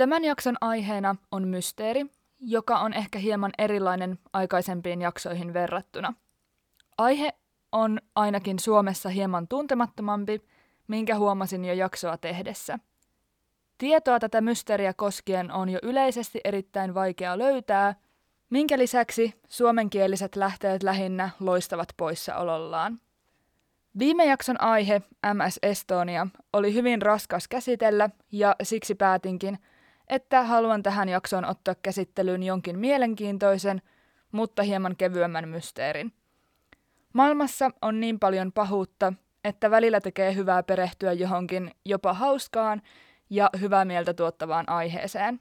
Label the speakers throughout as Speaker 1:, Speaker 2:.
Speaker 1: Tämän jakson aiheena on mysteeri, joka on ehkä hieman erilainen aikaisempiin jaksoihin verrattuna. Aihe on ainakin Suomessa hieman tuntemattomampi, minkä huomasin jo jaksoa tehdessä. Tietoa tätä mysteeriä koskien on jo yleisesti erittäin vaikea löytää, minkä lisäksi suomenkieliset lähteet lähinnä loistavat poissaolollaan. Viime jakson aihe, MS Estonia, oli hyvin raskas käsitellä ja siksi päätinkin, että haluan tähän jaksoon ottaa käsittelyyn jonkin mielenkiintoisen, mutta hieman kevyemmän mysteerin. Maailmassa on niin paljon pahuutta, että välillä tekee hyvää perehtyä johonkin jopa hauskaan ja hyvää mieltä tuottavaan aiheeseen.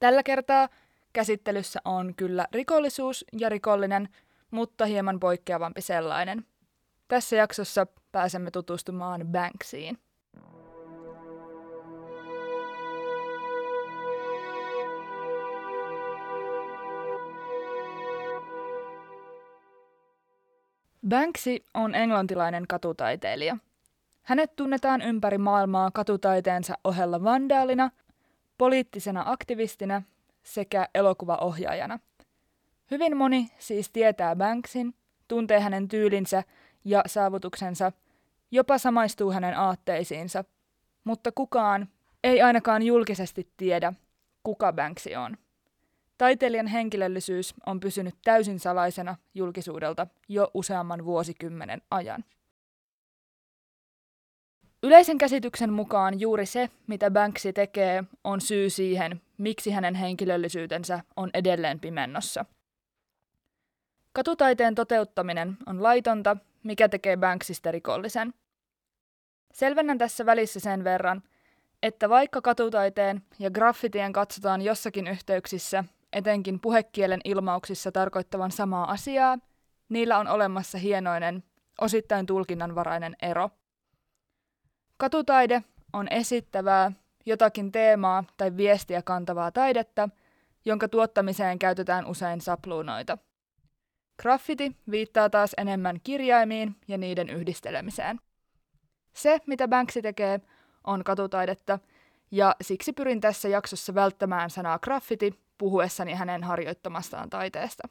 Speaker 1: Tällä kertaa käsittelyssä on kyllä rikollisuus ja rikollinen, mutta hieman poikkeavampi sellainen. Tässä jaksossa pääsemme tutustumaan Banksiin. Banksy on englantilainen katutaiteilija. Hänet tunnetaan ympäri maailmaa katutaiteensa ohella vandaalina, poliittisena aktivistina sekä elokuvaohjaajana. Hyvin moni siis tietää Banksin, tuntee hänen tyylinsä ja saavutuksensa, jopa samaistuu hänen aatteisiinsa, mutta kukaan ei ainakaan julkisesti tiedä, kuka Banksy on. Taiteilijan henkilöllisyys on pysynyt täysin salaisena julkisuudelta jo useamman vuosikymmenen ajan. Yleisen käsityksen mukaan juuri se, mitä Banksy tekee, on syy siihen, miksi hänen henkilöllisyytensä on edelleen pimennossa. Katutaiteen toteuttaminen on laitonta, mikä tekee Banksista rikollisen. Selvennän tässä välissä sen verran, että vaikka katutaiteen ja graffitien katsotaan jossakin yhteyksissä etenkin puhekielen ilmauksissa tarkoittavan samaa asiaa, niillä on olemassa hienoinen, osittain tulkinnanvarainen ero. Katutaide on esittävää, jotakin teemaa tai viestiä kantavaa taidetta, jonka tuottamiseen käytetään usein sapluunoita. Graffiti viittaa taas enemmän kirjaimiin ja niiden yhdistelemiseen. Se, mitä Banksy tekee, on katutaidetta, ja siksi pyrin tässä jaksossa välttämään sanaa graffiti puhuessani hänen harjoittamastaan taiteesta.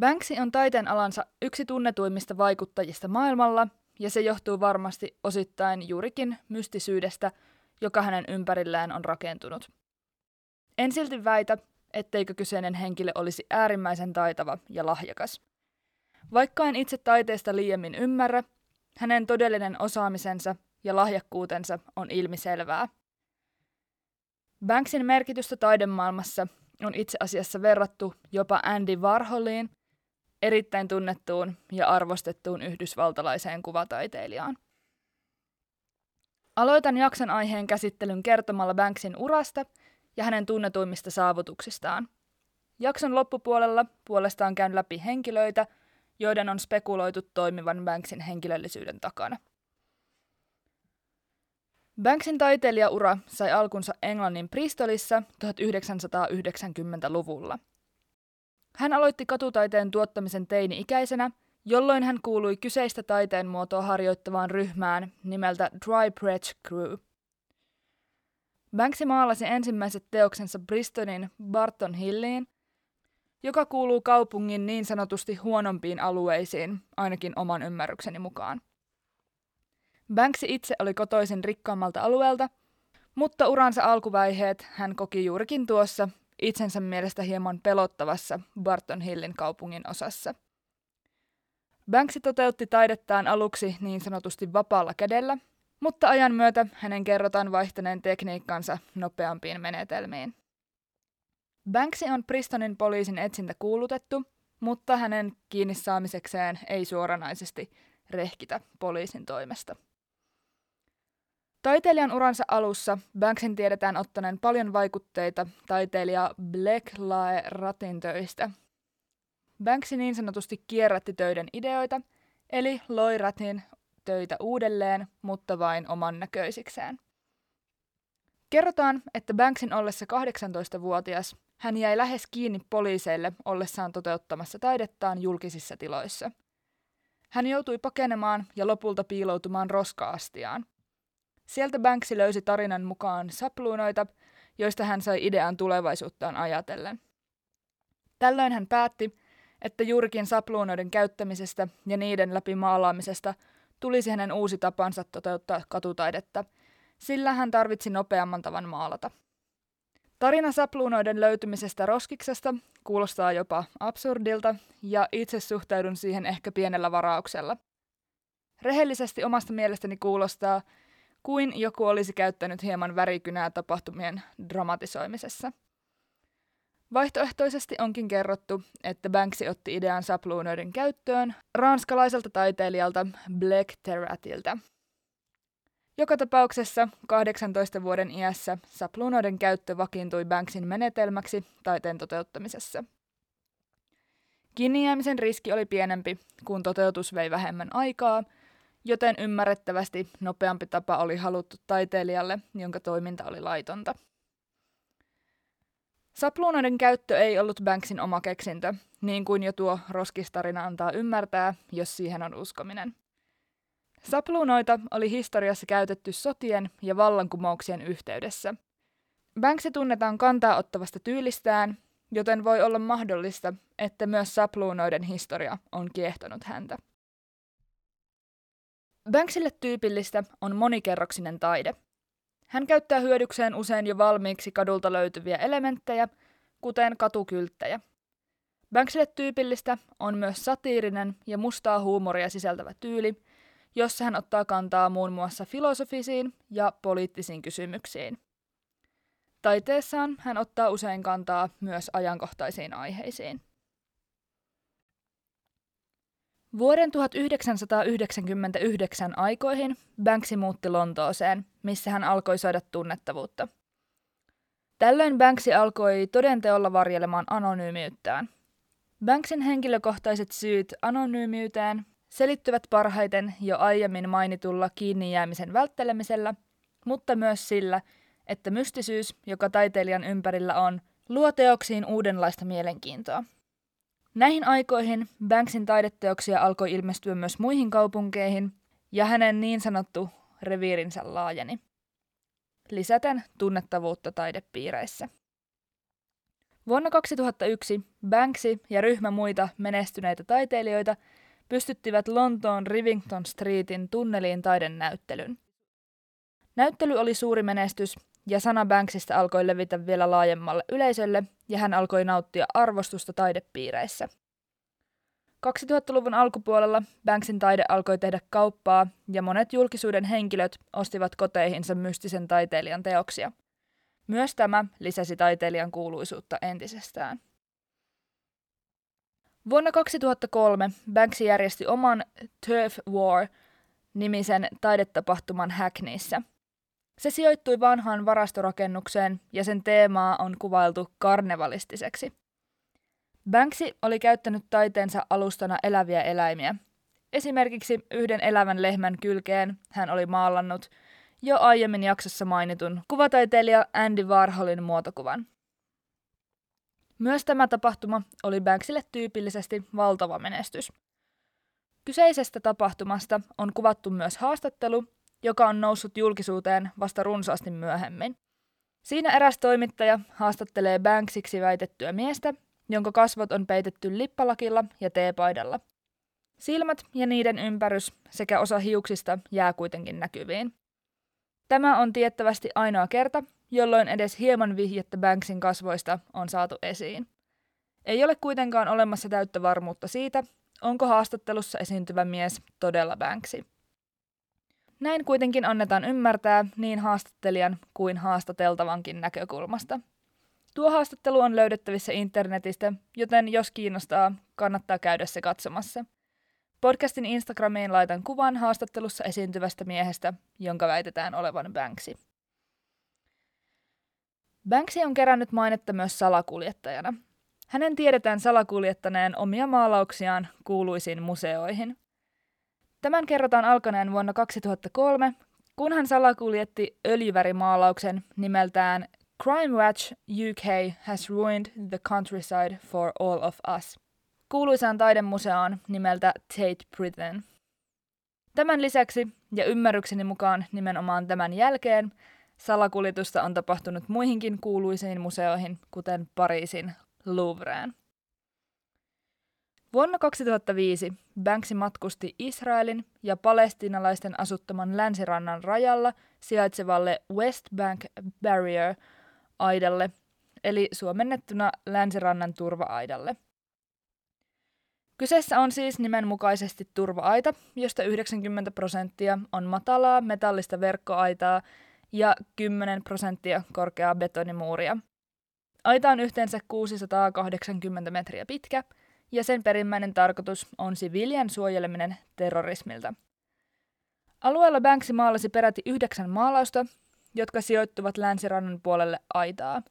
Speaker 1: Banksy on taiteen alansa yksi tunnetuimmista vaikuttajista maailmalla, ja se johtuu varmasti osittain juurikin mystisyydestä, joka hänen ympärillään on rakentunut. En silti väitä, etteikö kyseinen henkilö olisi äärimmäisen taitava ja lahjakas. Vaikka en itse taiteesta liiemmin ymmärrä, hänen todellinen osaamisensa ja lahjakkuutensa on ilmiselvää – Banksin merkitystä taidemaailmassa on itse asiassa verrattu jopa Andy Warholiin, erittäin tunnettuun ja arvostettuun yhdysvaltalaiseen kuvataiteilijaan. Aloitan jakson aiheen käsittelyn kertomalla Banksin urasta ja hänen tunnetuimmista saavutuksistaan. Jakson loppupuolella puolestaan käyn läpi henkilöitä, joiden on spekuloitu toimivan Banksin henkilöllisyyden takana – Banksin taiteilijaura sai alkunsa Englannin Bristolissa 1990-luvulla. Hän aloitti katutaiteen tuottamisen teini-ikäisenä, jolloin hän kuului kyseistä taiteen muotoa harjoittavaan ryhmään nimeltä Dry Bridge Crew. Banksy maalasi ensimmäiset teoksensa Bristolin Barton Hilliin, joka kuuluu kaupungin niin sanotusti huonompiin alueisiin, ainakin oman ymmärrykseni mukaan. Banksy itse oli kotoisin rikkaammalta alueelta, mutta uransa alkuvaiheet hän koki juurikin tuossa itsensä mielestä hieman pelottavassa Barton Hillin kaupungin osassa. Banksy toteutti taidettaan aluksi niin sanotusti vapaalla kädellä, mutta ajan myötä hänen kerrotaan vaihtaneen tekniikkansa nopeampiin menetelmiin. Banksy on Pristonin poliisin etsintä kuulutettu, mutta hänen kiinni saamisekseen ei suoranaisesti rehkitä poliisin toimesta. Taiteilijan uransa alussa Banksin tiedetään ottaneen paljon vaikutteita taiteilija Black Lae Ratin töistä. Banksy niin sanotusti kierrätti töiden ideoita, eli loi Ratin töitä uudelleen, mutta vain oman näköisikseen. Kerrotaan, että Banksin ollessa 18-vuotias hän jäi lähes kiinni poliiseille ollessaan toteuttamassa taidettaan julkisissa tiloissa. Hän joutui pakenemaan ja lopulta piiloutumaan roskaastiaan. Sieltä Banksy löysi tarinan mukaan sapluunoita, joista hän sai idean tulevaisuuttaan ajatellen. Tällöin hän päätti, että juurikin sapluunoiden käyttämisestä ja niiden läpi maalaamisesta tulisi hänen uusi tapansa toteuttaa katutaidetta, sillä hän tarvitsi nopeamman tavan maalata. Tarina sapluunoiden löytymisestä roskiksesta kuulostaa jopa absurdilta, ja itse suhtaudun siihen ehkä pienellä varauksella. Rehellisesti omasta mielestäni kuulostaa, kuin joku olisi käyttänyt hieman värikynää tapahtumien dramatisoimisessa. Vaihtoehtoisesti onkin kerrottu, että Banksy otti idean sapluunoiden käyttöön ranskalaiselta taiteilijalta Black Terratilta. Joka tapauksessa 18 vuoden iässä sapluunoiden käyttö vakiintui Banksin menetelmäksi taiteen toteuttamisessa. Kiinnijäämisen riski oli pienempi, kun toteutus vei vähemmän aikaa, joten ymmärrettävästi nopeampi tapa oli haluttu taiteilijalle, jonka toiminta oli laitonta. Sapluunoiden käyttö ei ollut Banksin oma keksintö, niin kuin jo tuo roskistarina antaa ymmärtää, jos siihen on uskominen. Sapluunoita oli historiassa käytetty sotien ja vallankumouksien yhteydessä. Banksy tunnetaan kantaa ottavasta tyylistään, joten voi olla mahdollista, että myös sapluunoiden historia on kiehtonut häntä. Banksille tyypillistä on monikerroksinen taide – hän käyttää hyödykseen usein jo valmiiksi kadulta löytyviä elementtejä, kuten katukylttejä. Banksille tyypillistä on myös satiirinen ja mustaa huumoria sisältävä tyyli, jossa hän ottaa kantaa muun muassa filosofisiin ja poliittisiin kysymyksiin. Taiteessaan hän ottaa usein kantaa myös ajankohtaisiin aiheisiin. Vuoden 1999 aikoihin Banksy muutti Lontooseen, missä hän alkoi saada tunnettavuutta. Tällöin Banksy alkoi todenteolla varjelemaan anonyymiyttään. Banksin henkilökohtaiset syyt anonyymiyteen selittyvät parhaiten jo aiemmin mainitulla kiinni jäämisen välttelemisellä, mutta myös sillä, että mystisyys, joka taiteilijan ympärillä on, luo teoksiin uudenlaista mielenkiintoa. Näihin aikoihin Banksin taideteoksia alkoi ilmestyä myös muihin kaupunkeihin, ja hänen niin sanottu reviirinsä laajeni, lisäten tunnettavuutta taidepiireissä. Vuonna 2001 Banksy ja ryhmä muita menestyneitä taiteilijoita pystyttivät Lontoon Rivington Streetin tunneliin taidennäyttelyn. Näyttely oli suuri menestys ja sana Banksista alkoi levitä vielä laajemmalle yleisölle ja hän alkoi nauttia arvostusta taidepiireissä. 2000-luvun alkupuolella Banksin taide alkoi tehdä kauppaa ja monet julkisuuden henkilöt ostivat koteihinsa mystisen taiteilijan teoksia. Myös tämä lisäsi taiteilijan kuuluisuutta entisestään. Vuonna 2003 Banksy järjesti oman Turf War-nimisen taidetapahtuman Hackneyssä – se sijoittui vanhaan varastorakennukseen ja sen teemaa on kuvailtu karnevalistiseksi. Banksy oli käyttänyt taiteensa alustana eläviä eläimiä. Esimerkiksi yhden elävän lehmän kylkeen hän oli maalannut jo aiemmin jaksossa mainitun kuvataiteilija Andy Warholin muotokuvan. Myös tämä tapahtuma oli Banksille tyypillisesti valtava menestys. Kyseisestä tapahtumasta on kuvattu myös haastattelu, joka on noussut julkisuuteen vasta runsaasti myöhemmin. Siinä eräs toimittaja haastattelee Banksiksi väitettyä miestä, jonka kasvot on peitetty lippalakilla ja teepaidalla. Silmät ja niiden ympärys sekä osa hiuksista jää kuitenkin näkyviin. Tämä on tiettävästi ainoa kerta, jolloin edes hieman vihjettä Banksin kasvoista on saatu esiin. Ei ole kuitenkaan olemassa täyttä varmuutta siitä, onko haastattelussa esiintyvä mies todella Banksy. Näin kuitenkin annetaan ymmärtää niin haastattelijan kuin haastateltavankin näkökulmasta. Tuo haastattelu on löydettävissä internetistä, joten jos kiinnostaa, kannattaa käydä se katsomassa. Podcastin Instagramiin laitan kuvan haastattelussa esiintyvästä miehestä, jonka väitetään olevan Banksy. Banksy on kerännyt mainetta myös salakuljettajana. Hänen tiedetään salakuljettaneen omia maalauksiaan kuuluisiin museoihin. Tämän kerrotaan alkaneen vuonna 2003, kun hän salakuljetti öljyvärimaalauksen nimeltään Crime Watch UK has ruined the countryside for all of us kuuluisaan taidemuseoon nimeltä Tate Britain. Tämän lisäksi, ja ymmärrykseni mukaan nimenomaan tämän jälkeen, salakuljetusta on tapahtunut muihinkin kuuluisiin museoihin, kuten Pariisin Louvreen. Vuonna 2005 Banksy matkusti Israelin ja palestiinalaisten asuttaman länsirannan rajalla sijaitsevalle West Bank Barrier aidalle, eli suomennettuna länsirannan turva-aidalle. Kyseessä on siis nimenmukaisesti turva-aita, josta 90 prosenttia on matalaa metallista verkkoaitaa ja 10 prosenttia korkeaa betonimuuria. Aita on yhteensä 680 metriä pitkä – ja sen perimmäinen tarkoitus on siviilien suojeleminen terrorismilta. Alueella Banksy maalasi peräti yhdeksän maalausta, jotka sijoittuvat länsirannan puolelle aitaa.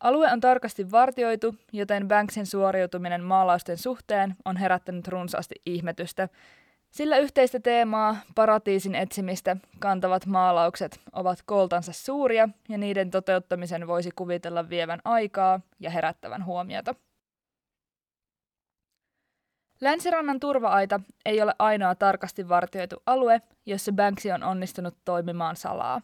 Speaker 1: Alue on tarkasti vartioitu, joten Banksin suoriutuminen maalausten suhteen on herättänyt runsaasti ihmetystä, sillä yhteistä teemaa, paratiisin etsimistä, kantavat maalaukset ovat koltansa suuria ja niiden toteuttamisen voisi kuvitella vievän aikaa ja herättävän huomiota. Länsirannan turvaaita ei ole ainoa tarkasti vartioitu alue, jossa Banksy on onnistunut toimimaan salaa.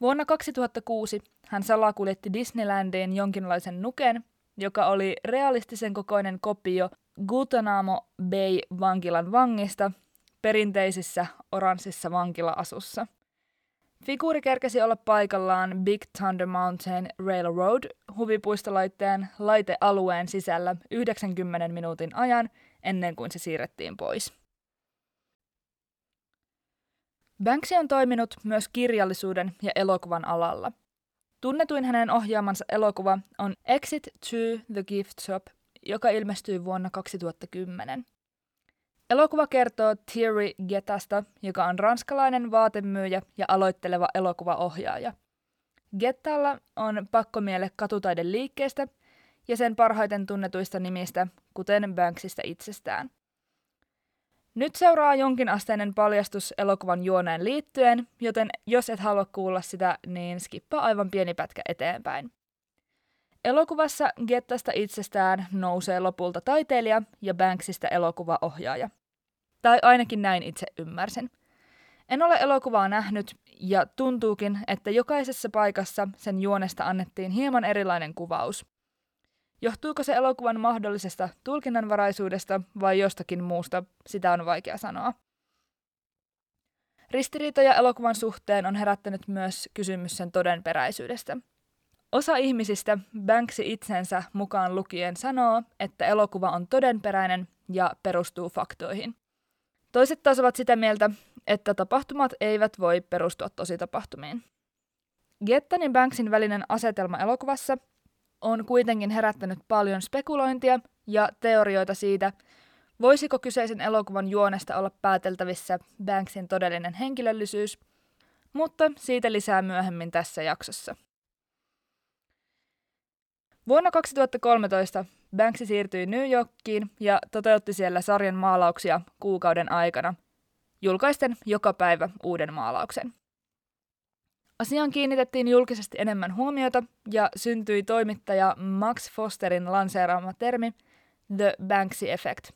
Speaker 1: Vuonna 2006 hän salakuljetti Disneylandiin jonkinlaisen nuken, joka oli realistisen kokoinen kopio Guantanamo Bay vankilan vangista perinteisissä oranssissa vankila-asussa. Figuuri kerkesi olla paikallaan Big Thunder Mountain Railroad huvipuistolaitteen laitealueen sisällä 90 minuutin ajan – ennen kuin se siirrettiin pois. Banksy on toiminut myös kirjallisuuden ja elokuvan alalla. Tunnetuin hänen ohjaamansa elokuva on Exit to the Gift Shop, joka ilmestyi vuonna 2010. Elokuva kertoo Thierry Getasta, joka on ranskalainen vaatemyyjä ja aloitteleva elokuvaohjaaja. Gettalla on pakkomiele katutaiden liikkeestä ja sen parhaiten tunnetuista nimistä, kuten Banksista itsestään. Nyt seuraa jonkinasteinen paljastus elokuvan juoneen liittyen, joten jos et halua kuulla sitä, niin skippaa aivan pieni pätkä eteenpäin. Elokuvassa Gettasta itsestään nousee lopulta taiteilija ja Banksista elokuvaohjaaja. Tai ainakin näin itse ymmärsin. En ole elokuvaa nähnyt ja tuntuukin, että jokaisessa paikassa sen juonesta annettiin hieman erilainen kuvaus. Johtuuko se elokuvan mahdollisesta tulkinnanvaraisuudesta vai jostakin muusta, sitä on vaikea sanoa. Ristiriitoja elokuvan suhteen on herättänyt myös kysymys sen todenperäisyydestä. Osa ihmisistä, Banksy itsensä mukaan lukien, sanoo, että elokuva on todenperäinen ja perustuu faktoihin. Toiset taas ovat sitä mieltä, että tapahtumat eivät voi perustua tositapahtumiin. Gettan ja Banksin välinen asetelma elokuvassa on kuitenkin herättänyt paljon spekulointia ja teorioita siitä, voisiko kyseisen elokuvan juonesta olla pääteltävissä Banksin todellinen henkilöllisyys, mutta siitä lisää myöhemmin tässä jaksossa. Vuonna 2013 Banksy siirtyi New Yorkiin ja toteutti siellä sarjan maalauksia kuukauden aikana, julkaisten joka päivä uuden maalauksen. Asiaan kiinnitettiin julkisesti enemmän huomiota ja syntyi toimittaja Max Fosterin lanseeraama termi The Banksy Effect.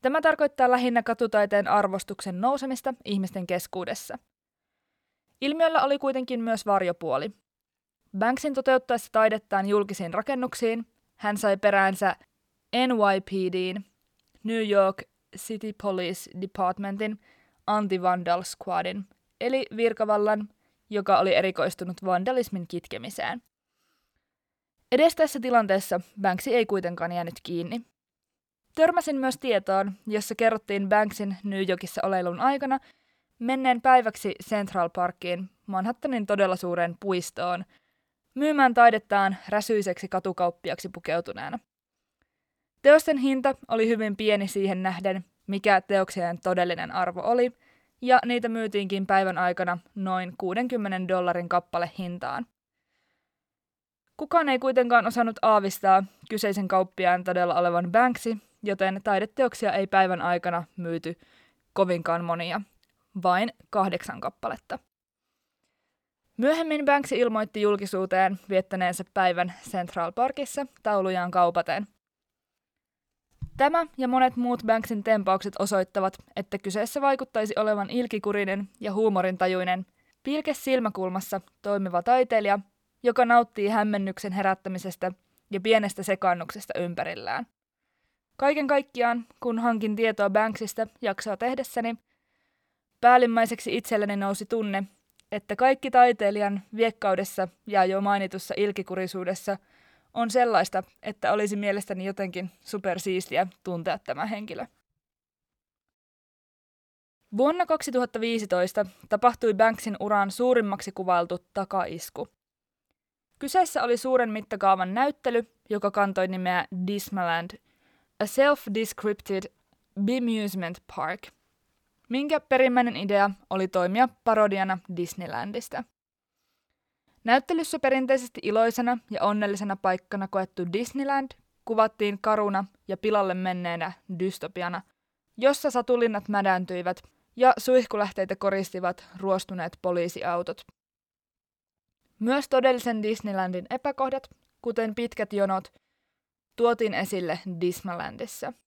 Speaker 1: Tämä tarkoittaa lähinnä katutaiteen arvostuksen nousemista ihmisten keskuudessa. Ilmiöllä oli kuitenkin myös varjopuoli. Banksin toteuttaessa taidettaan julkisiin rakennuksiin, hän sai peräänsä NYPDin, New York City Police Departmentin Anti-Vandal Squadin, eli virkavallan joka oli erikoistunut vandalismin kitkemiseen. Edes tässä tilanteessa Banksy ei kuitenkaan jäänyt kiinni. Törmäsin myös tietoon, jossa kerrottiin Banksin New Yorkissa oleilun aikana menneen päiväksi Central Parkiin, Manhattanin todella suureen puistoon, myymään taidettaan räsyiseksi katukauppiaksi pukeutuneena. Teosten hinta oli hyvin pieni siihen nähden, mikä teoksien todellinen arvo oli, ja niitä myytiinkin päivän aikana noin 60 dollarin kappale hintaan. Kukaan ei kuitenkaan osannut aavistaa kyseisen kauppiaan todella olevan Banksy, joten taideteoksia ei päivän aikana myyty kovinkaan monia, vain kahdeksan kappaletta. Myöhemmin Banksy ilmoitti julkisuuteen viettäneensä päivän Central Parkissa taulujaan kaupaten. Tämä ja monet muut Banksin tempaukset osoittavat, että kyseessä vaikuttaisi olevan ilkikurinen ja huumorintajuinen, pilke silmäkulmassa toimiva taiteilija, joka nauttii hämmennyksen herättämisestä ja pienestä sekaannuksesta ympärillään. Kaiken kaikkiaan, kun hankin tietoa Banksista jaksoa tehdessäni, päällimmäiseksi itselleni nousi tunne, että kaikki taiteilijan viekkaudessa ja jo mainitussa ilkikurisuudessa on sellaista, että olisi mielestäni jotenkin supersiistiä tuntea tämä henkilö. Vuonna 2015 tapahtui Banksin uran suurimmaksi kuvailtu takaisku. Kyseessä oli suuren mittakaavan näyttely, joka kantoi nimeä Dismaland, a self-descripted bemusement park – minkä perimmäinen idea oli toimia parodiana Disneylandista. Näyttelyssä perinteisesti iloisena ja onnellisena paikkana koettu Disneyland kuvattiin karuna ja pilalle menneenä dystopiana, jossa satulinnat mädäntyivät ja suihkulähteitä koristivat ruostuneet poliisiautot. Myös todellisen Disneylandin epäkohdat, kuten pitkät jonot, tuotiin esille Disneylandissa –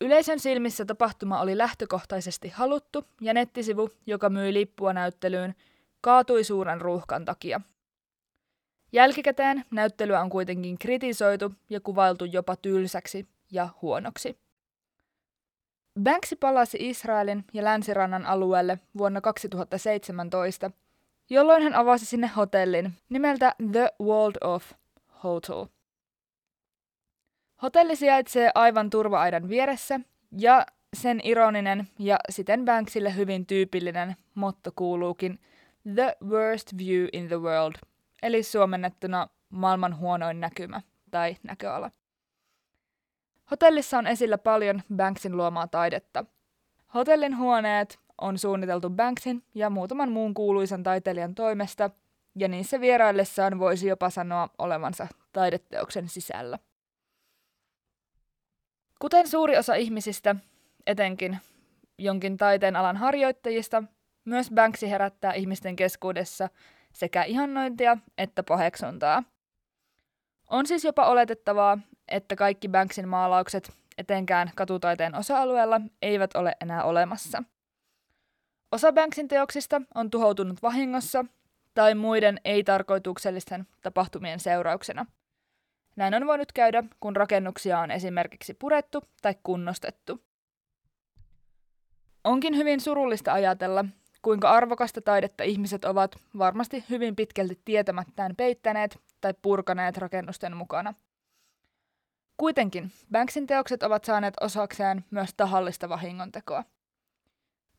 Speaker 1: Yleisön silmissä tapahtuma oli lähtökohtaisesti haluttu ja nettisivu, joka myi lippua näyttelyyn, kaatui suuren ruuhkan takia. Jälkikäteen näyttelyä on kuitenkin kritisoitu ja kuvailtu jopa tylsäksi ja huonoksi. Banksy palasi Israelin ja länsirannan alueelle vuonna 2017, jolloin hän avasi sinne hotellin nimeltä The World of Hotel – Hotelli sijaitsee aivan turvaaidan vieressä ja sen ironinen ja siten Banksille hyvin tyypillinen motto kuuluukin The worst view in the world, eli suomennettuna maailman huonoin näkymä tai näköala. Hotellissa on esillä paljon Banksin luomaa taidetta. Hotellin huoneet on suunniteltu Banksin ja muutaman muun kuuluisan taiteilijan toimesta, ja niissä vieraillessaan voisi jopa sanoa olevansa taideteoksen sisällä. Kuten suuri osa ihmisistä, etenkin jonkin taiteen alan harjoittajista, myös Banksy herättää ihmisten keskuudessa sekä ihannointia että paheksuntaa. On siis jopa oletettavaa, että kaikki Banksyn maalaukset, etenkään katutaiteen osa-alueella, eivät ole enää olemassa. Osa Banksyn teoksista on tuhoutunut vahingossa tai muiden ei-tarkoituksellisten tapahtumien seurauksena – näin on voinut käydä, kun rakennuksia on esimerkiksi purettu tai kunnostettu. Onkin hyvin surullista ajatella, kuinka arvokasta taidetta ihmiset ovat varmasti hyvin pitkälti tietämättään peittäneet tai purkaneet rakennusten mukana. Kuitenkin Banksin teokset ovat saaneet osakseen myös tahallista vahingontekoa.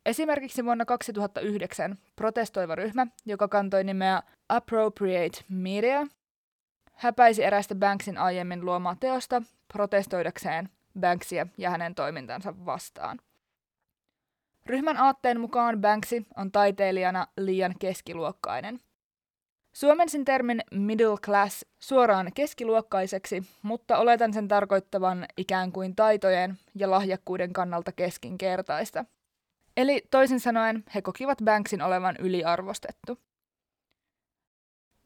Speaker 1: Esimerkiksi vuonna 2009 protestoiva ryhmä, joka kantoi nimeä Appropriate Media, häpäisi erästä Banksin aiemmin luomaa teosta protestoidakseen Banksia ja hänen toimintansa vastaan. Ryhmän aatteen mukaan Banksy on taiteilijana liian keskiluokkainen. Suomensin termin middle class suoraan keskiluokkaiseksi, mutta oletan sen tarkoittavan ikään kuin taitojen ja lahjakkuuden kannalta keskinkertaista. Eli toisin sanoen he kokivat Banksin olevan yliarvostettu.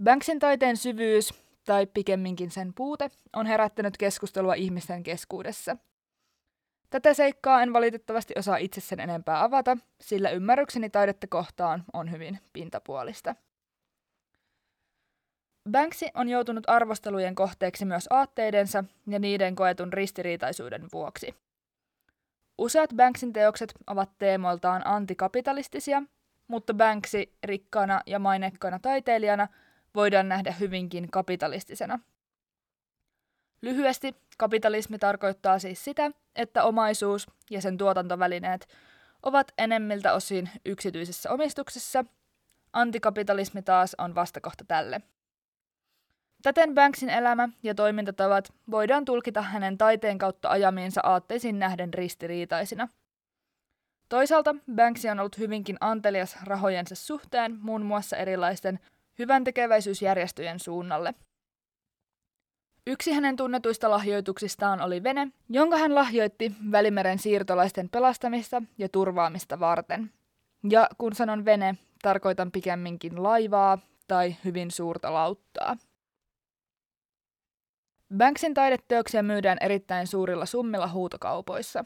Speaker 1: Banksin taiteen syvyys tai pikemminkin sen puute, on herättänyt keskustelua ihmisten keskuudessa. Tätä seikkaa en valitettavasti osaa itse sen enempää avata, sillä ymmärrykseni taidetta kohtaan on hyvin pintapuolista. Banksy on joutunut arvostelujen kohteeksi myös aatteidensa ja niiden koetun ristiriitaisuuden vuoksi. Useat Banksin teokset ovat teemoiltaan antikapitalistisia, mutta Banksy rikkaana ja mainekkaana taiteilijana – voidaan nähdä hyvinkin kapitalistisena. Lyhyesti kapitalismi tarkoittaa siis sitä, että omaisuus ja sen tuotantovälineet ovat enemmiltä osin yksityisessä omistuksessa. Antikapitalismi taas on vastakohta tälle. Täten Banksin elämä ja toimintatavat voidaan tulkita hänen taiteen kautta ajamiinsa aatteisiin nähden ristiriitaisina. Toisaalta Banksy on ollut hyvinkin antelias rahojensa suhteen muun muassa erilaisten hyvän tekeväisyysjärjestöjen suunnalle. Yksi hänen tunnetuista lahjoituksistaan oli vene, jonka hän lahjoitti Välimeren siirtolaisten pelastamista ja turvaamista varten. Ja kun sanon vene, tarkoitan pikemminkin laivaa tai hyvin suurta lauttaa. Banksin taideteoksia myydään erittäin suurilla summilla huutokaupoissa.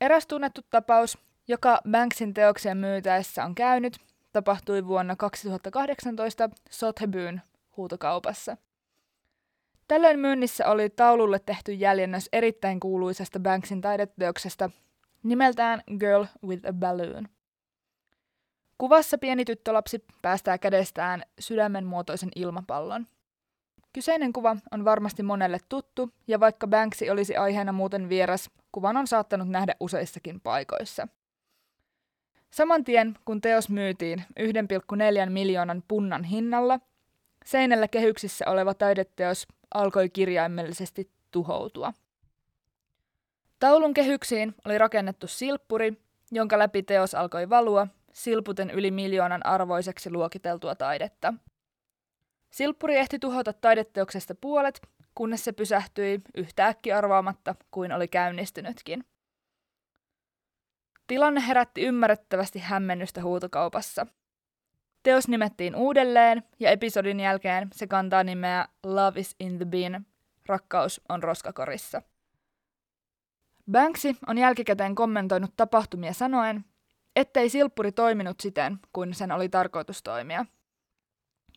Speaker 1: Eräs tunnettu tapaus, joka Banksin teoksen myytäessä on käynyt, tapahtui vuonna 2018 Sotheby'n huutokaupassa. Tällöin myynnissä oli taululle tehty jäljennös erittäin kuuluisesta Banksin taideteoksesta nimeltään Girl with a Balloon. Kuvassa pieni tyttölapsi päästää kädestään sydämen muotoisen ilmapallon. Kyseinen kuva on varmasti monelle tuttu, ja vaikka Banksy olisi aiheena muuten vieras, kuvan on saattanut nähdä useissakin paikoissa. Saman tien, kun teos myytiin 1,4 miljoonan punnan hinnalla, seinällä kehyksissä oleva taideteos alkoi kirjaimellisesti tuhoutua. Taulun kehyksiin oli rakennettu silppuri, jonka läpi teos alkoi valua, silputen yli miljoonan arvoiseksi luokiteltua taidetta. Silppuri ehti tuhota taideteoksesta puolet, kunnes se pysähtyi yhtäkkiä arvaamatta kuin oli käynnistynytkin. Tilanne herätti ymmärrettävästi hämmennystä huutokaupassa. Teos nimettiin uudelleen ja episodin jälkeen se kantaa nimeä Love is in the bin, rakkaus on roskakorissa. Banksy on jälkikäteen kommentoinut tapahtumia sanoen, ettei silppuri toiminut siten, kuin sen oli tarkoitus toimia.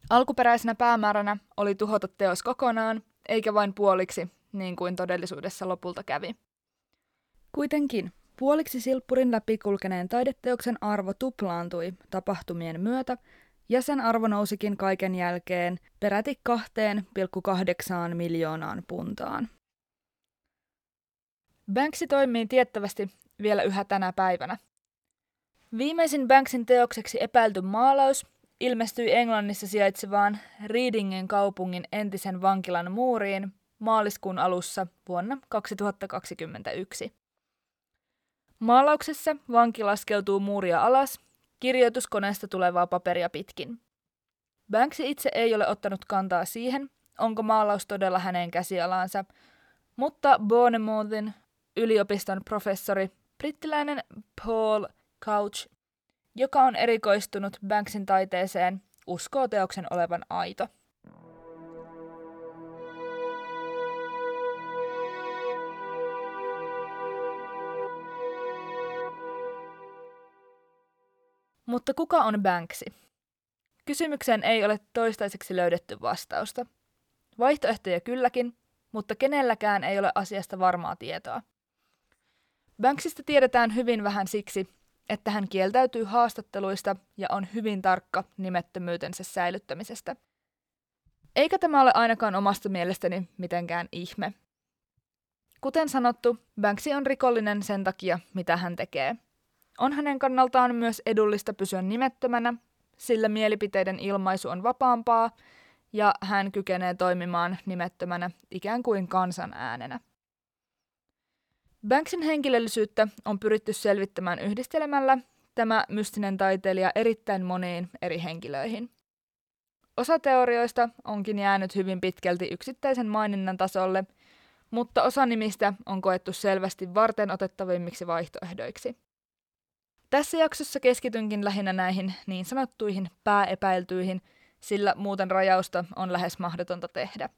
Speaker 1: Alkuperäisenä päämääränä oli tuhota teos kokonaan, eikä vain puoliksi, niin kuin todellisuudessa lopulta kävi. Kuitenkin Puoliksi silppurin läpi kulkeneen taideteoksen arvo tuplaantui tapahtumien myötä, ja sen arvo nousikin kaiken jälkeen peräti 2,8 miljoonaan puntaan. Banksy toimii tiettävästi vielä yhä tänä päivänä. Viimeisin Banksin teokseksi epäilty maalaus ilmestyi Englannissa sijaitsevaan Readingen kaupungin entisen vankilan muuriin maaliskuun alussa vuonna 2021. Maalauksessa vanki laskeutuu muuria alas, kirjoituskoneesta tulevaa paperia pitkin. Banksy itse ei ole ottanut kantaa siihen, onko maalaus todella hänen käsialansa, mutta Bournemouthin yliopiston professori, brittiläinen Paul Couch, joka on erikoistunut Banksin taiteeseen, uskoo teoksen olevan aito. Mutta kuka on Banksy? Kysymykseen ei ole toistaiseksi löydetty vastausta. Vaihtoehtoja kylläkin, mutta kenelläkään ei ole asiasta varmaa tietoa. Banksista tiedetään hyvin vähän siksi, että hän kieltäytyy haastatteluista ja on hyvin tarkka nimettömyytensä säilyttämisestä. Eikä tämä ole ainakaan omasta mielestäni mitenkään ihme. Kuten sanottu, Banksy on rikollinen sen takia, mitä hän tekee – on hänen kannaltaan myös edullista pysyä nimettömänä, sillä mielipiteiden ilmaisu on vapaampaa ja hän kykenee toimimaan nimettömänä ikään kuin kansan äänenä. Banksin henkilöllisyyttä on pyritty selvittämään yhdistelemällä tämä mystinen taiteilija erittäin moniin eri henkilöihin. Osa teorioista onkin jäänyt hyvin pitkälti yksittäisen maininnan tasolle, mutta osa nimistä on koettu selvästi varten otettavimmiksi vaihtoehdoiksi. Tässä jaksossa keskitynkin lähinnä näihin niin sanottuihin pääepäiltyihin, sillä muuten rajausta on lähes mahdotonta tehdä.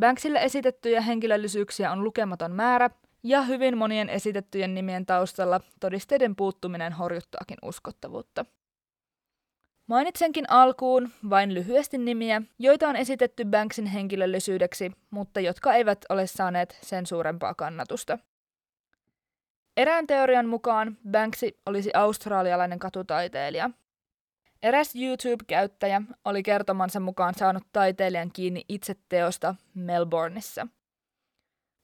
Speaker 1: Banksille esitettyjä henkilöllisyyksiä on lukematon määrä, ja hyvin monien esitettyjen nimien taustalla todisteiden puuttuminen horjuttaakin uskottavuutta. Mainitsenkin alkuun vain lyhyesti nimiä, joita on esitetty Banksin henkilöllisyydeksi, mutta jotka eivät ole saaneet sen suurempaa kannatusta. Erään teorian mukaan Banksy olisi australialainen katutaiteilija. Eräs YouTube-käyttäjä oli kertomansa mukaan saanut taiteilijan kiinni itse teosta Melbourneissa.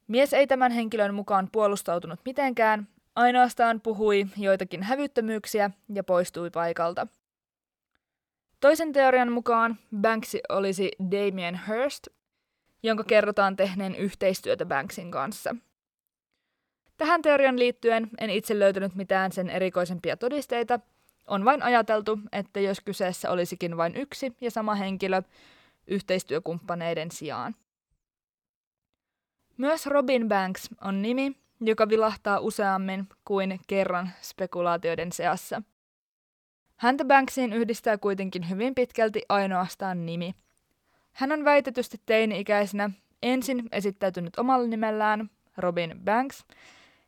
Speaker 1: Mies ei tämän henkilön mukaan puolustautunut mitenkään, ainoastaan puhui joitakin hävyttömyyksiä ja poistui paikalta. Toisen teorian mukaan Banksy olisi Damien Hirst, jonka kerrotaan tehneen yhteistyötä Banksin kanssa. Tähän teorian liittyen en itse löytänyt mitään sen erikoisempia todisteita, on vain ajateltu, että jos kyseessä olisikin vain yksi ja sama henkilö yhteistyökumppaneiden sijaan. Myös Robin Banks on nimi, joka vilahtaa useammin kuin kerran spekulaatioiden seassa. Häntä Banksiin yhdistää kuitenkin hyvin pitkälti ainoastaan nimi. Hän on väitetysti teini-ikäisenä ensin esittäytynyt omalla nimellään Robin Banks,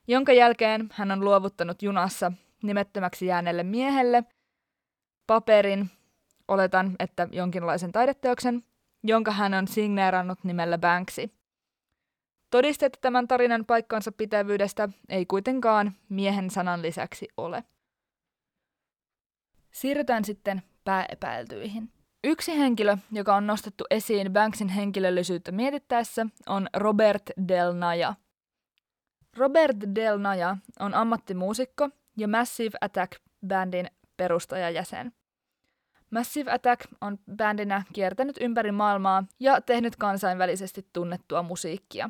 Speaker 1: jonka jälkeen hän on luovuttanut junassa nimettömäksi jääneelle miehelle paperin, oletan, että jonkinlaisen taideteoksen, jonka hän on signeerannut nimellä Banksy. Todistetta tämän tarinan paikkansa pitävyydestä ei kuitenkaan miehen sanan lisäksi ole. Siirrytään sitten pääepäiltyihin. Yksi henkilö, joka on nostettu esiin Banksin henkilöllisyyttä mietittäessä, on Robert Del Naya. Robert Del Naya on ammattimuusikko ja Massive Attack-bändin perustajajäsen. Massive Attack on bändinä kiertänyt ympäri maailmaa ja tehnyt kansainvälisesti tunnettua musiikkia.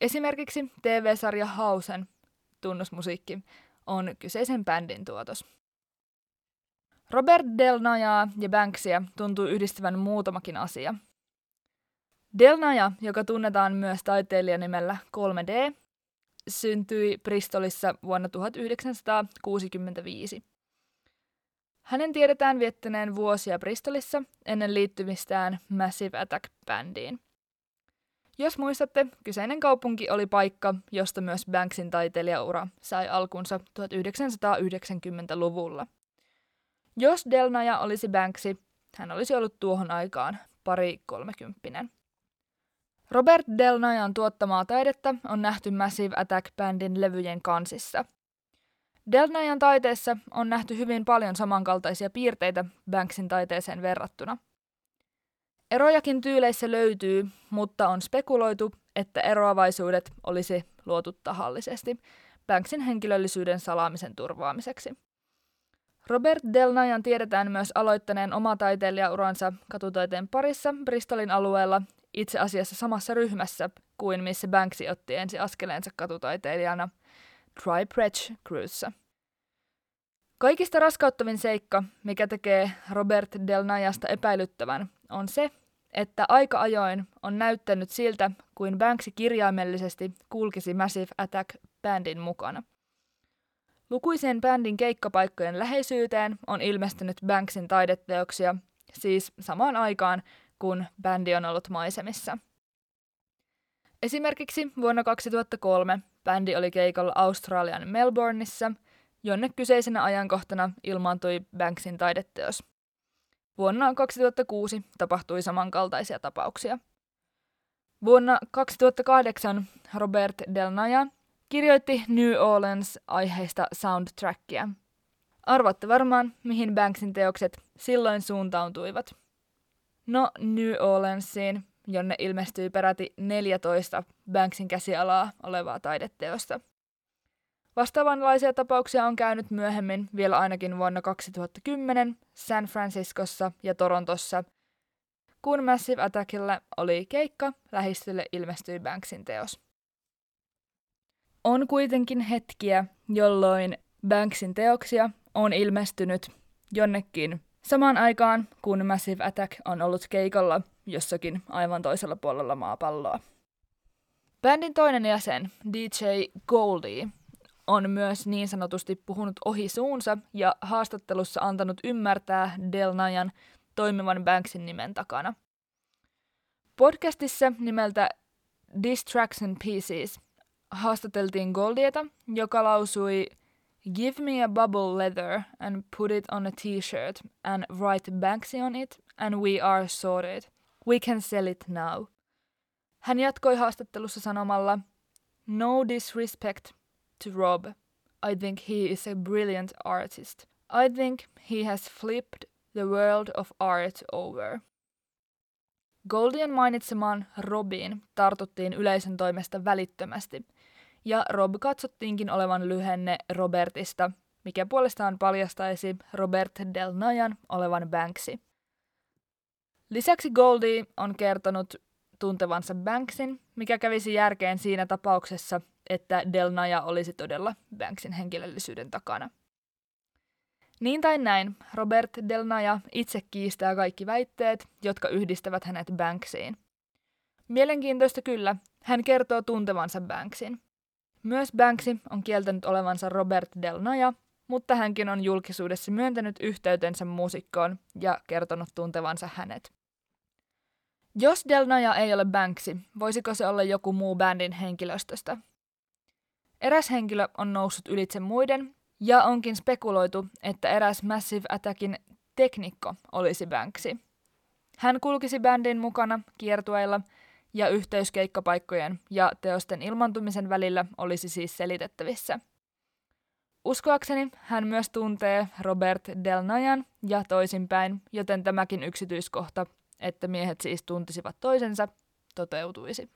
Speaker 1: Esimerkiksi TV-sarja Hausen tunnusmusiikki on kyseisen bändin tuotos. Robert Del Najaa ja Banksia tuntuu yhdistävän muutamakin asia. Del Naja, joka tunnetaan myös taiteilijanimellä 3D, syntyi Bristolissa vuonna 1965. Hänen tiedetään viettäneen vuosia Bristolissa ennen liittymistään Massive Attack-bändiin. Jos muistatte, kyseinen kaupunki oli paikka, josta myös Banksin taiteilijaura sai alkunsa 1990-luvulla. Jos Delnaja olisi Banksy, hän olisi ollut tuohon aikaan pari kolmekymppinen. Robert Delnajan tuottamaa taidetta on nähty Massive Attack-bändin levyjen kansissa. Delnajan taiteessa on nähty hyvin paljon samankaltaisia piirteitä Banksin taiteeseen verrattuna. Erojakin tyyleissä löytyy, mutta on spekuloitu, että eroavaisuudet olisi luotu tahallisesti Banksin henkilöllisyyden salaamisen turvaamiseksi. Robert Del Nayan tiedetään myös aloittaneen oma taiteilijauransa katutaiteen parissa Bristolin alueella itse asiassa samassa ryhmässä kuin missä Banksy otti ensi askeleensa katutaiteilijana Dry Bridge Cruisessa. Kaikista raskauttavin seikka, mikä tekee Robert Del Nayasta epäilyttävän, on se, että aika ajoin on näyttänyt siltä, kuin Banksy kirjaimellisesti kulkisi Massive Attack-bändin mukana – Lukuisien bändin keikkapaikkojen läheisyyteen on ilmestynyt Banksin taideteoksia, siis samaan aikaan, kun bändi on ollut maisemissa. Esimerkiksi vuonna 2003 bändi oli keikalla Australian Melbourneissa, jonne kyseisenä ajankohtana ilmaantui Banksin taideteos. Vuonna 2006 tapahtui samankaltaisia tapauksia. Vuonna 2008 Robert Del Naya kirjoitti New Orleans-aiheista soundtrackia. Arvatte varmaan, mihin Banksin teokset silloin suuntautuivat. No New Orleansiin, jonne ilmestyi peräti 14 Banksin käsialaa olevaa taideteosta. Vastaavanlaisia tapauksia on käynyt myöhemmin vielä ainakin vuonna 2010 San Franciscossa ja Torontossa, kun Massive Attackilla oli keikka, lähistölle ilmestyi Banksin teos. On kuitenkin hetkiä, jolloin Banksin teoksia on ilmestynyt jonnekin samaan aikaan, kun Massive Attack on ollut keikalla jossakin aivan toisella puolella maapalloa. Bändin toinen jäsen, DJ Goldie, on myös niin sanotusti puhunut ohi suunsa ja haastattelussa antanut ymmärtää Del Nayan toimivan Banksin nimen takana. Podcastissa nimeltä Distraction Pieces haastateltiin Goldieta, joka lausui Give me a bubble leather and put it on a t-shirt and write Banksy on it and we are sorted. We can sell it now. Hän jatkoi haastattelussa sanomalla No disrespect to Rob. I think he is a brilliant artist. I think he has flipped the world of art over. Goldien mainitsemaan Robin tartuttiin yleisön toimesta välittömästi, ja Rob katsottiinkin olevan lyhenne Robertista, mikä puolestaan paljastaisi Robert Del Nayan olevan Banksy. Lisäksi Goldie on kertonut tuntevansa Banksin, mikä kävisi järkeen siinä tapauksessa, että Del Naya olisi todella Banksin henkilöllisyyden takana. Niin tai näin, Robert Del Naya itse kiistää kaikki väitteet, jotka yhdistävät hänet Banksiin. Mielenkiintoista kyllä, hän kertoo tuntevansa Banksin. Myös Banksy on kieltänyt olevansa Robert Del Naya, mutta hänkin on julkisuudessa myöntänyt yhteytensä muusikkoon ja kertonut tuntevansa hänet. Jos Del Naya ei ole Banksy, voisiko se olla joku muu bändin henkilöstöstä? Eräs henkilö on noussut ylitse muiden, ja onkin spekuloitu, että eräs Massive Attackin teknikko olisi Banksy. Hän kulkisi bändin mukana kiertueilla ja yhteyskeikkapaikkojen ja teosten ilmantumisen välillä olisi siis selitettävissä. Uskoakseni hän myös tuntee Robert Del Nayan ja toisinpäin, joten tämäkin yksityiskohta, että miehet siis tuntisivat toisensa, toteutuisi.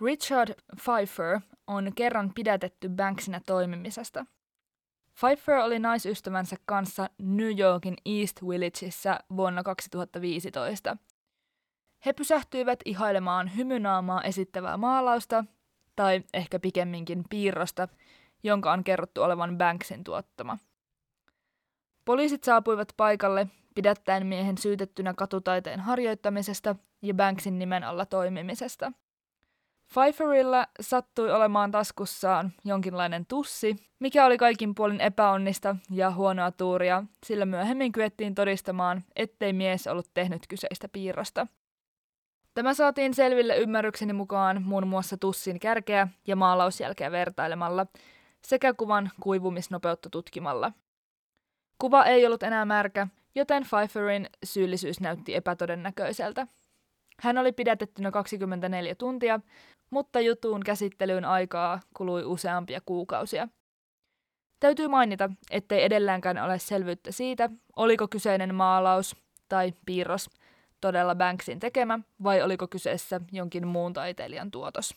Speaker 1: Richard Pfeiffer on kerran pidätetty Banksinä toimimisesta. Pfeiffer oli naisystävänsä kanssa New Yorkin East Villageissa vuonna 2015. He pysähtyivät ihailemaan hymynaamaa esittävää maalausta, tai ehkä pikemminkin piirrosta, jonka on kerrottu olevan Banksin tuottama. Poliisit saapuivat paikalle pidättäen miehen syytettynä katutaiteen harjoittamisesta ja Banksin nimen alla toimimisesta – Pfeifferilla sattui olemaan taskussaan jonkinlainen tussi, mikä oli kaikin puolin epäonnista ja huonoa tuuria, sillä myöhemmin kyettiin todistamaan, ettei mies ollut tehnyt kyseistä piirrosta. Tämä saatiin selville ymmärrykseni mukaan muun muassa tussin kärkeä ja maalausjälkeä vertailemalla sekä kuvan kuivumisnopeutta tutkimalla. Kuva ei ollut enää märkä, joten Pfeifferin syyllisyys näytti epätodennäköiseltä. Hän oli pidätettynä 24 tuntia, mutta jutun käsittelyyn aikaa kului useampia kuukausia. Täytyy mainita, ettei edelläänkään ole selvyyttä siitä, oliko kyseinen maalaus tai piirros todella Banksin tekemä vai oliko kyseessä jonkin muun taiteilijan tuotos.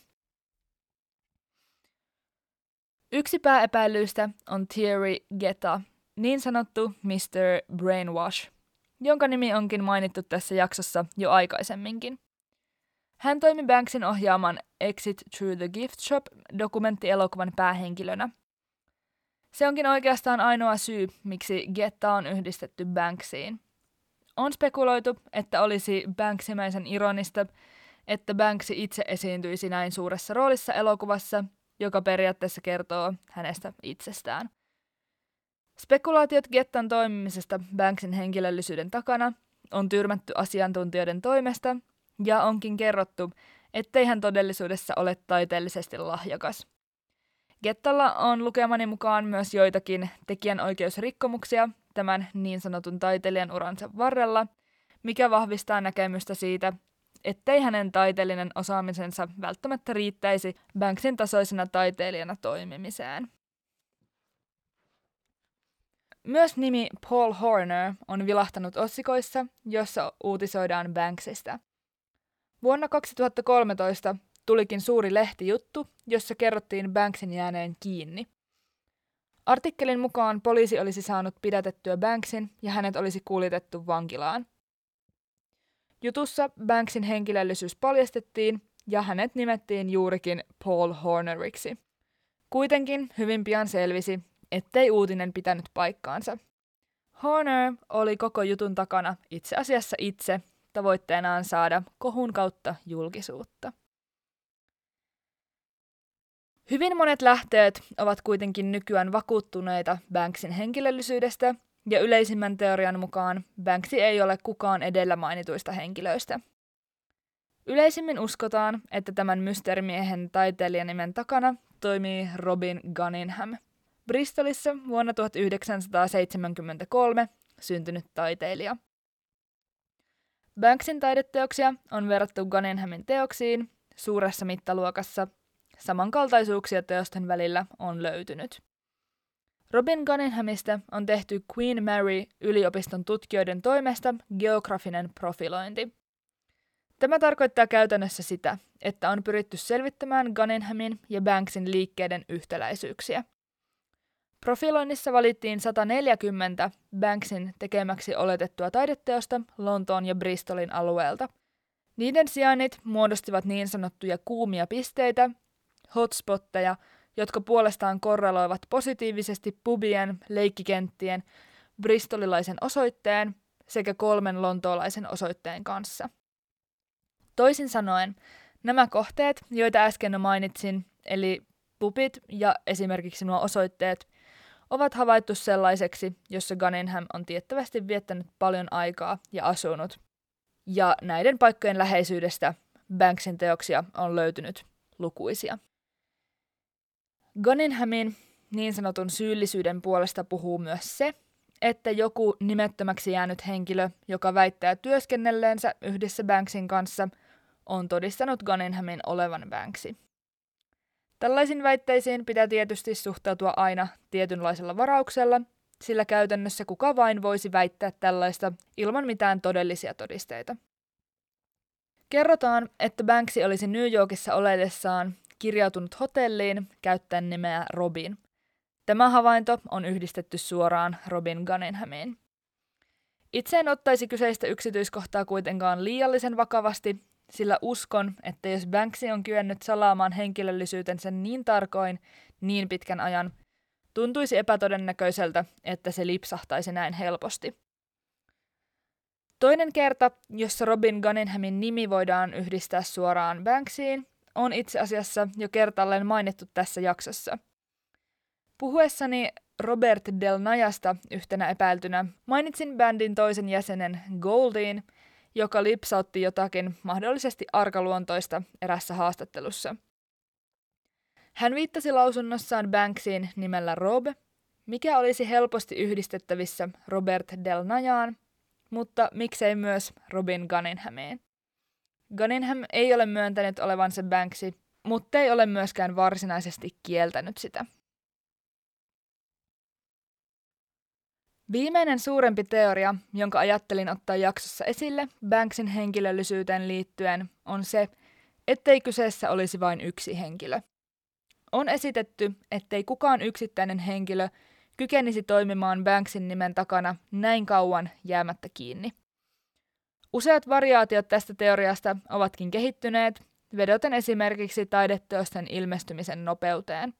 Speaker 1: Yksi pääepäilyistä on Thierry Geta, niin sanottu Mr. Brainwash, jonka nimi onkin mainittu tässä jaksossa jo aikaisemminkin. Hän toimi Banksin ohjaaman Exit Through the Gift Shop dokumenttielokuvan päähenkilönä. Se onkin oikeastaan ainoa syy, miksi Getta on yhdistetty Banksiin. On spekuloitu, että olisi Banksimäisen ironista, että Banksy itse esiintyisi näin suuressa roolissa elokuvassa, joka periaatteessa kertoo hänestä itsestään. Spekulaatiot Gettan toimimisesta Banksin henkilöllisyyden takana on tyrmätty asiantuntijoiden toimesta ja onkin kerrottu, ettei hän todellisuudessa ole taiteellisesti lahjakas. Gettalla on lukemani mukaan myös joitakin tekijänoikeusrikkomuksia tämän niin sanotun taiteilijan uransa varrella, mikä vahvistaa näkemystä siitä, ettei hänen taiteellinen osaamisensa välttämättä riittäisi Banksin tasoisena taiteilijana toimimiseen. Myös nimi Paul Horner on vilahtanut otsikoissa, jossa uutisoidaan Banksista – Vuonna 2013 tulikin suuri lehtijuttu, jossa kerrottiin Banksin jääneen kiinni. Artikkelin mukaan poliisi olisi saanut pidätettyä Banksin ja hänet olisi kuljetettu vankilaan. Jutussa Banksin henkilöllisyys paljastettiin ja hänet nimettiin juurikin Paul Horneriksi. Kuitenkin hyvin pian selvisi, ettei uutinen pitänyt paikkaansa. Horner oli koko jutun takana itse asiassa itse tavoitteenaan saada kohun kautta julkisuutta. Hyvin monet lähteet ovat kuitenkin nykyään vakuuttuneita Banksin henkilöllisyydestä, ja yleisimmän teorian mukaan Banksy ei ole kukaan edellä mainituista henkilöistä. Yleisimmin uskotaan, että tämän mysteerimiehen taiteilijanimen takana toimii Robin Gunningham. Bristolissa vuonna 1973 syntynyt taiteilija. Banksin taideteoksia on verrattu Gunninghamin teoksiin suuressa mittaluokassa. Samankaltaisuuksia teosten välillä on löytynyt. Robin Gunninghamista on tehty Queen Mary yliopiston tutkijoiden toimesta geografinen profilointi. Tämä tarkoittaa käytännössä sitä, että on pyritty selvittämään Gunninghamin ja Banksin liikkeiden yhtäläisyyksiä. Profiloinnissa valittiin 140 Banksin tekemäksi oletettua taideteosta Lontoon ja Bristolin alueelta. Niiden sijainnit muodostivat niin sanottuja kuumia pisteitä, hotspotteja, jotka puolestaan korreloivat positiivisesti pubien, leikkikenttien, bristolilaisen osoitteen sekä kolmen lontoolaisen osoitteen kanssa. Toisin sanoen, nämä kohteet, joita äsken mainitsin, eli pupit ja esimerkiksi nuo osoitteet, ovat havaittu sellaiseksi, jossa Gunningham on tiettävästi viettänyt paljon aikaa ja asunut. Ja näiden paikkojen läheisyydestä Banksin teoksia on löytynyt lukuisia. Gunninghamin niin sanotun syyllisyyden puolesta puhuu myös se, että joku nimettömäksi jäänyt henkilö, joka väittää työskennelleensä yhdessä Banksin kanssa, on todistanut Gunninghamin olevan Banksi. Tällaisiin väitteisiin pitää tietysti suhtautua aina tietynlaisella varauksella, sillä käytännössä kuka vain voisi väittää tällaista ilman mitään todellisia todisteita. Kerrotaan, että Banksy olisi New Yorkissa oletessaan kirjautunut hotelliin käyttäen nimeä Robin. Tämä havainto on yhdistetty suoraan Robin Gunninghamiin. Itse en ottaisi kyseistä yksityiskohtaa kuitenkaan liiallisen vakavasti, sillä uskon, että jos Banksy on kyennyt salaamaan henkilöllisyytensä niin tarkoin niin pitkän ajan, tuntuisi epätodennäköiseltä, että se lipsahtaisi näin helposti. Toinen kerta, jossa Robin Gunninghamin nimi voidaan yhdistää suoraan Banksyin, on itse asiassa jo kertaalleen mainittu tässä jaksossa. Puhuessani Robert Del Najasta yhtenä epäiltynä mainitsin bändin toisen jäsenen Goldin, joka lipsautti jotakin mahdollisesti arkaluontoista erässä haastattelussa. Hän viittasi lausunnossaan Banksiin nimellä Rob, mikä olisi helposti yhdistettävissä Robert Del Najaan, mutta miksei myös Robin Gunninghamiin. Gunningham ei ole myöntänyt olevansa Banksy, mutta ei ole myöskään varsinaisesti kieltänyt sitä. Viimeinen suurempi teoria, jonka ajattelin ottaa jaksossa esille Banksin henkilöllisyyteen liittyen, on se, ettei kyseessä olisi vain yksi henkilö. On esitetty, ettei kukaan yksittäinen henkilö kykenisi toimimaan Banksin nimen takana näin kauan jäämättä kiinni. Useat variaatiot tästä teoriasta ovatkin kehittyneet, vedoten esimerkiksi taideteosten ilmestymisen nopeuteen.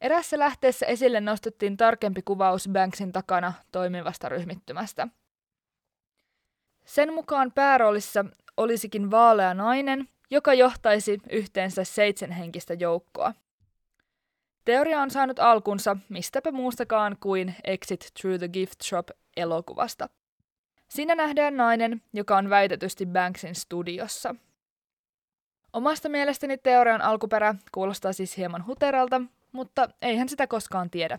Speaker 1: Erässä lähteessä esille nostettiin tarkempi kuvaus Banksin takana toimivasta ryhmittymästä. Sen mukaan pääroolissa olisikin vaalea nainen, joka johtaisi yhteensä seitsemänhenkistä joukkoa. Teoria on saanut alkunsa mistäpä muustakaan kuin Exit Through the Gift Shop elokuvasta. Siinä nähdään nainen, joka on väitetysti Banksin studiossa. Omasta mielestäni teorian alkuperä kuulostaa siis hieman huteralta, mutta eihän sitä koskaan tiedä.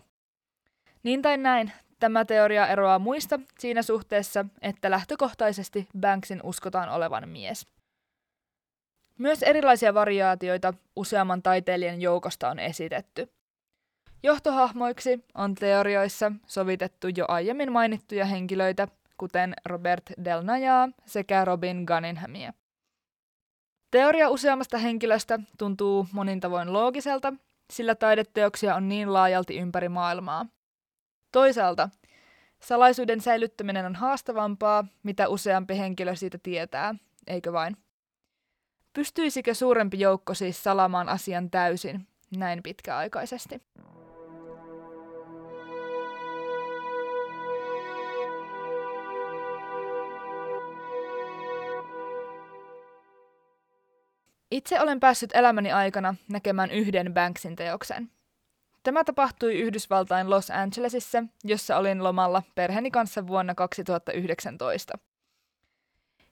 Speaker 1: Niin tai näin, tämä teoria eroaa muista siinä suhteessa, että lähtökohtaisesti Banksin uskotaan olevan mies. Myös erilaisia variaatioita useamman taiteilijan joukosta on esitetty. Johtohahmoiksi on teorioissa sovitettu jo aiemmin mainittuja henkilöitä, kuten Robert Del Najaa sekä Robin Gunninghamia. Teoria useammasta henkilöstä tuntuu monin tavoin loogiselta, sillä taideteoksia on niin laajalti ympäri maailmaa. Toisaalta salaisuuden säilyttäminen on haastavampaa, mitä useampi henkilö siitä tietää, eikö vain? Pystyisikö suurempi joukko siis salamaan asian täysin näin pitkäaikaisesti? Itse olen päässyt elämäni aikana näkemään yhden Banksin teoksen. Tämä tapahtui Yhdysvaltain Los Angelesissa, jossa olin lomalla perheeni kanssa vuonna 2019.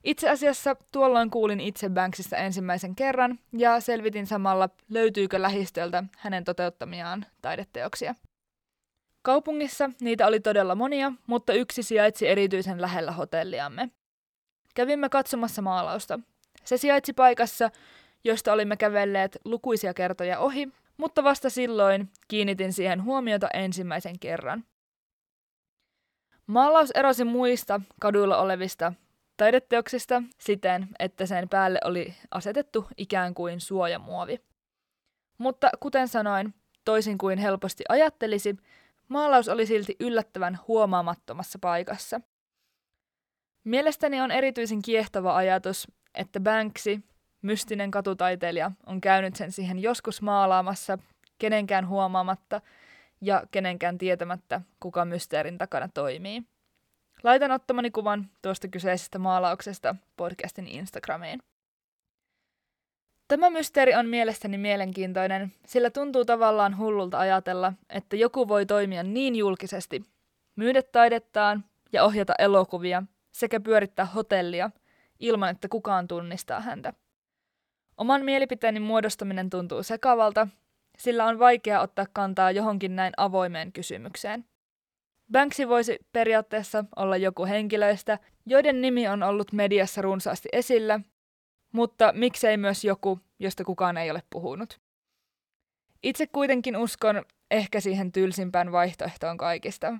Speaker 1: Itse asiassa tuolloin kuulin itse Banksista ensimmäisen kerran ja selvitin samalla, löytyykö lähistöltä hänen toteuttamiaan taideteoksia. Kaupungissa niitä oli todella monia, mutta yksi sijaitsi erityisen lähellä hotelliamme. Kävimme katsomassa maalausta. Se sijaitsi paikassa, josta olimme kävelleet lukuisia kertoja ohi, mutta vasta silloin kiinnitin siihen huomiota ensimmäisen kerran. Maalaus erosi muista kaduilla olevista taideteoksista siten, että sen päälle oli asetettu ikään kuin suojamuovi. Mutta kuten sanoin, toisin kuin helposti ajattelisi, maalaus oli silti yllättävän huomaamattomassa paikassa. Mielestäni on erityisen kiehtova ajatus, että Banksy, mystinen katutaiteilija, on käynyt sen siihen joskus maalaamassa kenenkään huomaamatta ja kenenkään tietämättä, kuka mysteerin takana toimii. Laitan ottamani kuvan tuosta kyseisestä maalauksesta podcastin Instagramiin. Tämä mysteeri on mielestäni mielenkiintoinen, sillä tuntuu tavallaan hullulta ajatella, että joku voi toimia niin julkisesti, myydä taidettaan ja ohjata elokuvia sekä pyörittää hotellia ilman, että kukaan tunnistaa häntä. Oman mielipiteeni muodostaminen tuntuu sekavalta, sillä on vaikea ottaa kantaa johonkin näin avoimeen kysymykseen. Banksy voisi periaatteessa olla joku henkilöistä, joiden nimi on ollut mediassa runsaasti esillä, mutta miksei myös joku, josta kukaan ei ole puhunut. Itse kuitenkin uskon ehkä siihen tylsimpään vaihtoehtoon kaikista.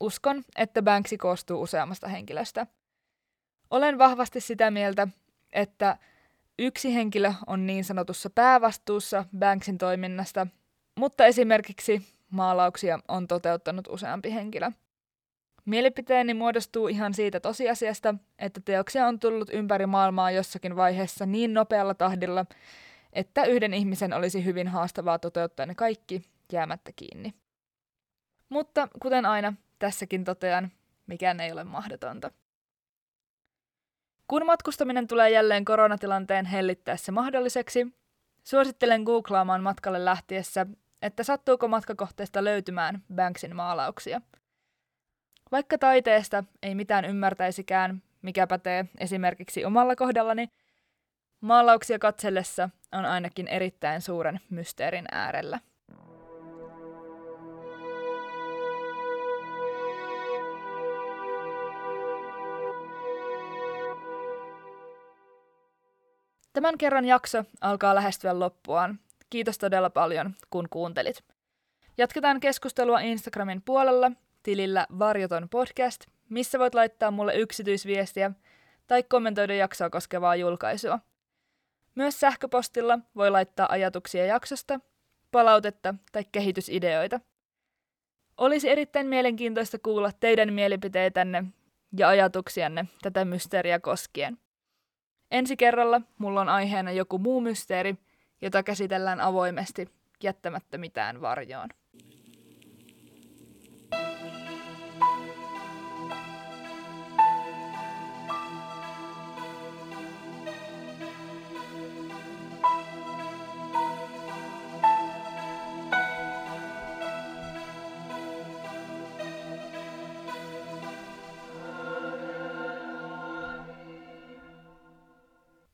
Speaker 1: Uskon, että Banksy koostuu useammasta henkilöstä. Olen vahvasti sitä mieltä, että yksi henkilö on niin sanotussa päävastuussa Banksin toiminnasta, mutta esimerkiksi maalauksia on toteuttanut useampi henkilö. Mielipiteeni muodostuu ihan siitä tosiasiasta, että teoksia on tullut ympäri maailmaa jossakin vaiheessa niin nopealla tahdilla, että yhden ihmisen olisi hyvin haastavaa toteuttaa ne kaikki jäämättä kiinni. Mutta kuten aina, tässäkin totean, mikään ei ole mahdotonta. Kun matkustaminen tulee jälleen koronatilanteen hellittäessä mahdolliseksi, suosittelen googlaamaan matkalle lähtiessä, että sattuuko matkakohteesta löytymään Banksin maalauksia. Vaikka taiteesta ei mitään ymmärtäisikään, mikä pätee esimerkiksi omalla kohdallani, maalauksia katsellessa on ainakin erittäin suuren mysteerin äärellä. Tämän kerran jakso alkaa lähestyä loppuaan. Kiitos todella paljon, kun kuuntelit. Jatketaan keskustelua Instagramin puolella tilillä Varjoton podcast, missä voit laittaa mulle yksityisviestiä tai kommentoida jaksoa koskevaa julkaisua. Myös sähköpostilla voi laittaa ajatuksia jaksosta, palautetta tai kehitysideoita. Olisi erittäin mielenkiintoista kuulla teidän mielipiteitänne ja ajatuksianne tätä mysteeriä koskien. Ensi kerralla mulla on aiheena joku muu mysteeri, jota käsitellään avoimesti, jättämättä mitään varjoon.